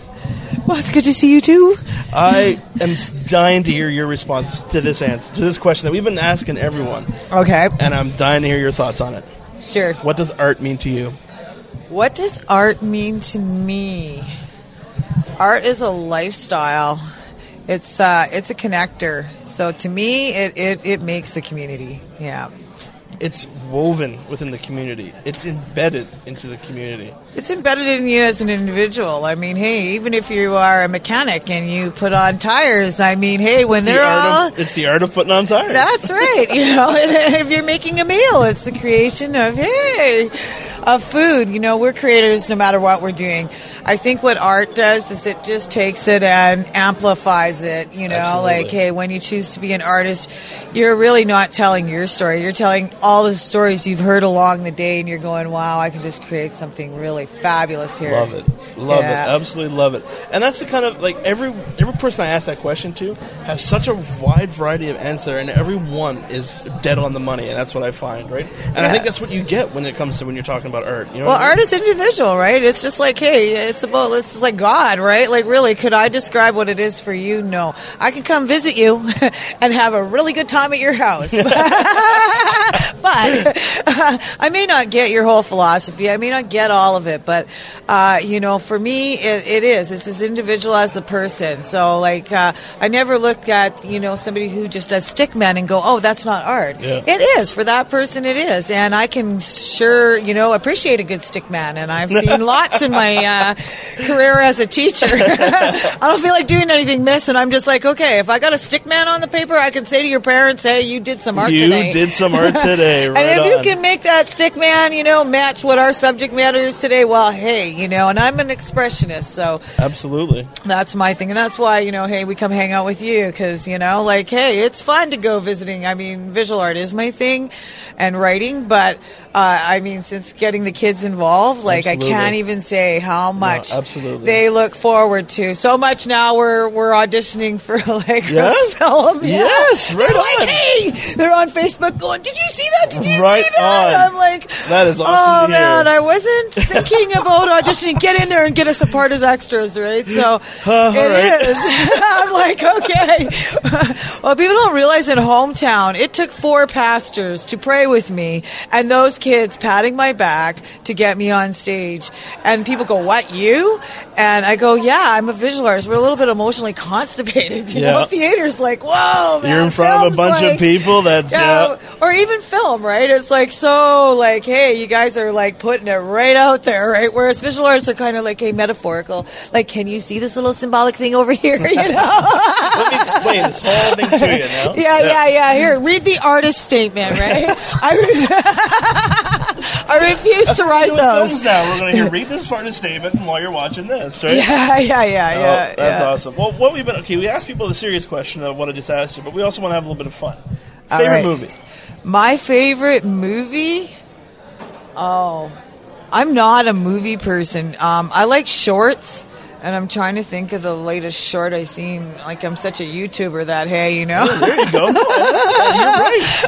Well, it's good to see you too. I am dying to hear your response to this answer, to this question that we've been asking everyone. Okay. And I'm dying to hear your thoughts on it. Sure. What does art mean to you? What does art mean to me? Art is a lifestyle. It's uh, it's a connector. So to me, it, it, it makes the community. Yeah it's woven within the community. It's embedded into the community. It's embedded in you as an individual. I mean, hey, even if you are a mechanic and you put on tires, I mean, hey, when it's they're the all of, it's the art of putting on tires. That's right. You know, *laughs* if you're making a meal, it's the creation of hey, of food. You know, we're creators no matter what we're doing. I think what art does is it just takes it and amplifies it. You know, Absolutely. like hey, when you choose to be an artist, you're really not telling your story. You're telling all the stories you've heard along the day, and you're going, "Wow, I can just create something really fabulous here." Love it. Love Yeah. it, absolutely love it, and that's the kind of like every every person I ask that question to has such a wide variety of answer, and every one is dead on the money, and that's what I find, right? And I think that's what you get when it comes to when you're talking about art. You know, Well, I mean? art is individual, right? It's just like, hey, it's about, it's like God, right? Like, really, could I describe what it is for you? No. I can come visit you *laughs* and have a really good time at your house. *laughs* but *laughs* I may not get your whole philosophy. I may not get all of it, but, uh, you know, for me, it, it is. It's as individual as the person. So, like, uh, I never look at, you know, somebody who just does stickman and go, oh, that's not art. Yeah. It is. For that person, it is. And I can sure, you know, appreciate a good stickman. And I've seen lots in my uh, career as a teacher. *laughs* I don't feel like doing anything miss, and I'm just like, okay, if I got a stick man on the paper, I can say to your parents, hey, you did some art you today. did some art *laughs* today. Right and if on. you can make that stick man, you know, match what our subject matter is today, well, hey, you know, and I'm an expressionist, so absolutely. that's my thing. And that's why, you know, hey, we come hang out with you because, you know, like, hey, it's fun to go visiting. I mean, visual art is my thing and writing, but uh, I mean, since getting the kids involved, like, Absolutely. I can't even say how much absolutely. they look forward to. So much now we're, we're auditioning for *laughs* like Yeah? a film. Yeah. Yes, right They're on. like, hey, they're on Facebook going, did you see that? Did you Right see that? on. I'm like, That is awesome Oh man, I wasn't thinking about auditioning. Get in there and get us a part as extras, right? So *laughs* it is. all right. *laughs* I'm like, okay. well, people don't realize in hometown, it took four pastors to pray with me, and those kids patting my back to get me on stage. And people go, "What you?" And I go, "Yeah, I'm a visual artist. We're a little bit emotionally *laughs* constipated. You know, theater's like, whoa, man. You're in front of a bunch like- of people. That's yeah, yeah. or even film, right? It's like so, like, hey, you guys are like putting it right out there, right? Whereas visual artists are kind of like, hey, metaphorical. Like, can you see this little symbolic thing over *laughs* here? You know? *laughs* Let me explain this whole thing to you now. Yeah, yeah, yeah. Here, read the artist statement, right? I, I refuse to write those. now. We're going to hear read this part of the statement while you're watching this, right? Yeah, yeah, yeah, Oh, yeah. that's yeah. awesome. Well, what we've been okay. We asked people the serious question of what I just asked you, but we also want to have a little bit of fun. Favorite right. movie? My favorite movie? Oh, I'm not a movie person. Um, I like shorts. And I'm trying to think of the latest short I seen. Like I'm such a YouTuber that hey, you know. there you go. No, *laughs* you're right.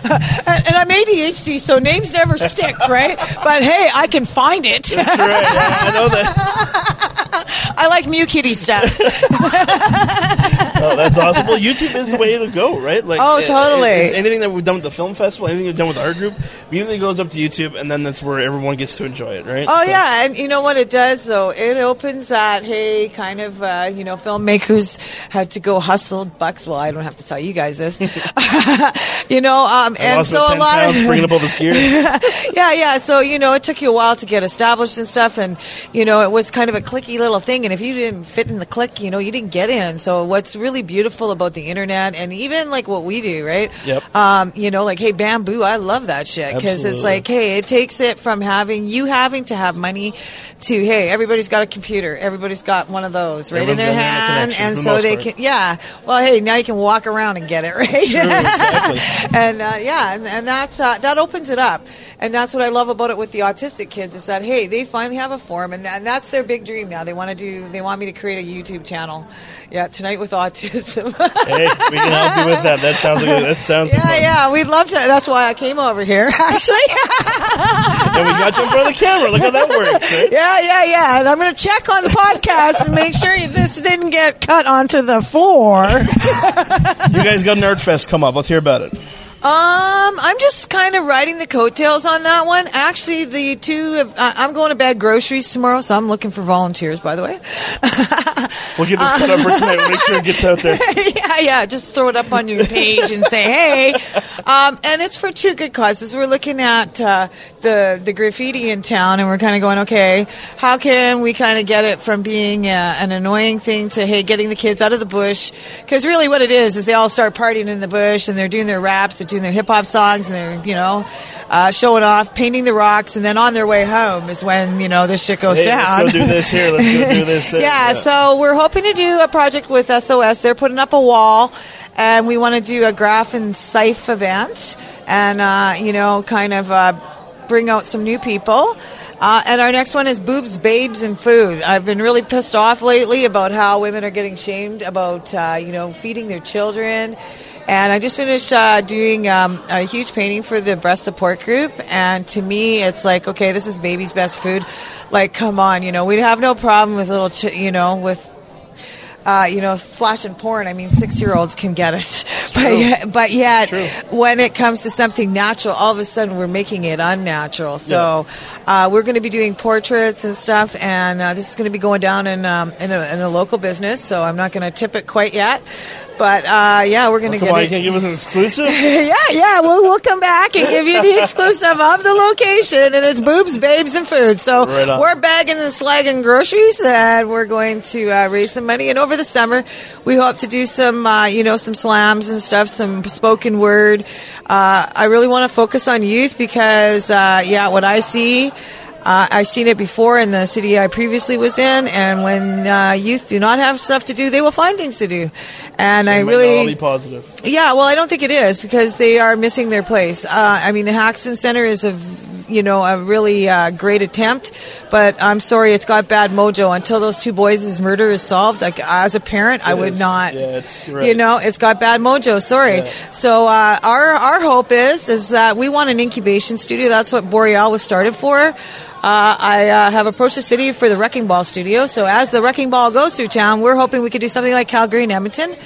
and, and I'm ADHD, so names never stick, right? But hey, I can find it. That's right. Yeah, I know that. *laughs* I like Mew Kitty stuff. *laughs* Oh, that's awesome. Well, YouTube is the way to go, right? Like, Oh, it- totally. anything that we've done with the film festival, anything we've done with our group, immediately goes up to YouTube, and then that's where everyone gets to enjoy it, right? Oh So- yeah, and you know what it does though? It opens that hey, kind of uh, you know, filmmakers had to go hustle bucks. Well, I don't have to tell you guys this, *laughs* *laughs* you know. Um, and so a lot of bringing up all this gear. *laughs* yeah, yeah. So you know, it took you a while to get established and stuff, and you know, it was kind of a clicky little thing. And if you didn't fit in the click, you know, you didn't get in. So what's really beautiful about the internet, and even like what we do, right? Yep. Um, you know, like hey, bamboo, I love that shit because it's like hey, it takes it from having you having to have money to hey, everybody's got a computer, everybody's got one of those right Everyone's in their hand, and for the so they part. can yeah. Well, hey, now you can walk around and get it *laughs* right. True, exactly. *laughs* and uh, yeah, and, and that's uh, that opens it up, and that's what I love about it with the autistic kids is that hey, they finally have a forum, and, and that's their big dream now. They want to do, they want me to create a YouTube channel. Yeah, tonight with *laughs* autism. hey, we can help you with that. That sounds like a, that sounds. yeah, yeah, we'd love to. That's why I came over here, actually. And we got you in front of the camera. Look how that works. Right? Yeah, yeah, yeah. And I'm going to check on the podcast make sure this didn't get cut onto the floor. *laughs* You guys got an art fest come up. Let's hear about it. Um, I'm just kind of riding the coattails on that one. Actually, the two, of, uh, I'm going to bag groceries tomorrow, so I'm looking for volunteers, by the way. *laughs* We'll get this cut up for tonight. We'll make sure it gets out there. *laughs* yeah, yeah. Just throw it up on your page and say, "Hey." Um, and it's for two good causes. We're looking at uh, the the graffiti in town, and we're kind of going, "Okay, how can we kind of get it from being uh, an annoying thing to hey, getting the kids out of the bush?" Because really, what it is is they all start partying in the bush, and they're doing their raps, doing their hip hop songs, and they're you know uh, showing off, painting the rocks, and then on their way home is when you know this shit goes Hey, down. let's go do this here. Let's go do this there. *laughs* yeah, so we're hoping to do a project with SOS. They're putting up a wall, and we want to do a graph and Sife event, and uh, you know, kind of uh, bring out some new people. Uh, and our next one is boobs, babes, and food. I've been really pissed off lately about how women are getting shamed about, uh, you know, feeding their children. And I just finished uh, doing um, a huge painting for the breast support group. And to me, it's like, okay, this is baby's best food. Like, come on, you know, we'd have no problem with little, ch- you know, with uh, you know, flash and porn. I mean, six year olds can get it. *laughs* But, but yet, when it comes to something natural, all of a sudden we're making it unnatural. So uh, we're going to be doing portraits and stuff, and uh, this is going to be going down in, um, in, a, in a local business. So I'm not going to tip it quite yet. But uh, yeah, we're going to Come get on, it. you can't give us an exclusive? *laughs* yeah, yeah. We'll, we'll come back and give you the *laughs* exclusive of the location, and it's boobs, babes, and food. So Right we're bagging and slagging groceries, and we're going to uh, raise some money. And over the summer, we hope to do some, uh, you know, some slams and stuff, some spoken word. Uh, I really want to focus on youth because, uh, yeah, what I see. Uh, I've seen it before in the city I previously was in, and when uh, youth do not have stuff to do, they will find things to do. And I It really not all be positive. yeah, well, I don't think it is because they are missing their place. Uh, I mean, the Haxton Center is a, you know, a really uh, great attempt, but I'm sorry, it's got bad mojo. Until those two boys' murder is solved, like as a parent, I It would is. not. Yeah, it's right. You know, it's got bad mojo. Sorry. So uh, our our hope is is that we want an incubation studio. That's what Boreal was started for. Uh, I uh, have approached the city for the Wrecking Ball studio. So as the Wrecking Ball goes through town, we're hoping we could do something like Calgary and Edmonton,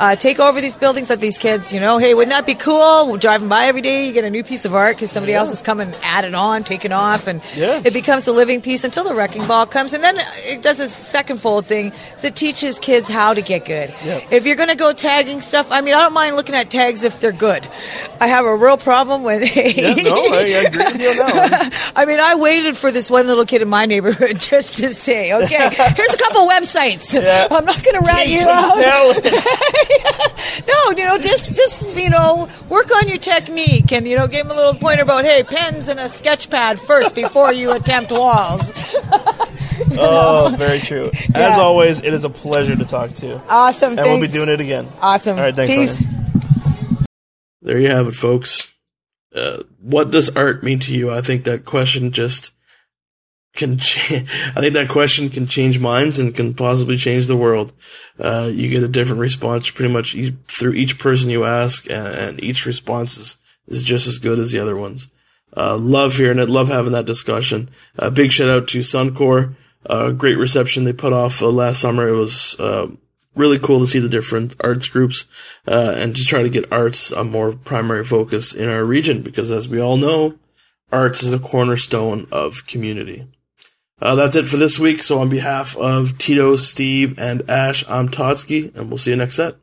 uh, take over these buildings that these kids, you know, hey, wouldn't that be cool? We're driving by every day, you get a new piece of art because somebody else has come and added on, taken off, and it becomes a living piece until the Wrecking Ball comes. And then it does a second fold thing. So it teaches kids how to get good. If you're going to go tagging stuff, I mean, I don't mind looking at tags if they're good. I have a real problem with. *laughs* Yeah, no, I, I agree with you one. *laughs* I mean, I waited for this one little kid in my neighborhood *laughs* just to say, okay, here's a couple websites. I'm not going to rat you Some out. *laughs* no, you know, just just you know, work on your technique and you know, give him a little pointer about hey, pens and a sketch pad first before you attempt walls. *laughs* Oh, very true. As Yeah. always, it is a pleasure to talk to you. Awesome. And we'll be doing it again. Awesome. All right, thanks. Peace. Ryan. There you have it, folks. Uh, what does art mean to you? I think that question just can. *laughs* Cha- I think that question can change minds and can possibly change the world. Uh, you get a different response pretty much through each person you ask, and, and each response is, is just as good as the other ones. Uh, love hearing it. Love having that discussion. Uh, big shout out to Suncor. Uh, great reception they put off uh, last summer. It was uh, really cool to see the different arts groups uh, and to try to get arts a more primary focus in our region because, as we all know, arts is a cornerstone of community. Uh, that's it for this week. So, on behalf of Tito, Steve, and Ash, I'm Todsky, and we'll see you next set.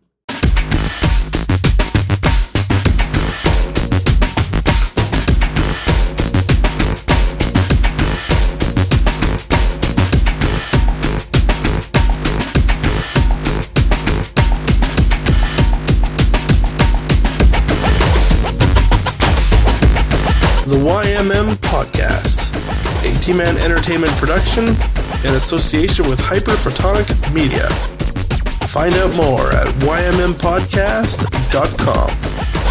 The YMM Podcast, a T Man Entertainment production in association with Hyperphotonic Media. Find out more at ymmpodcast.com.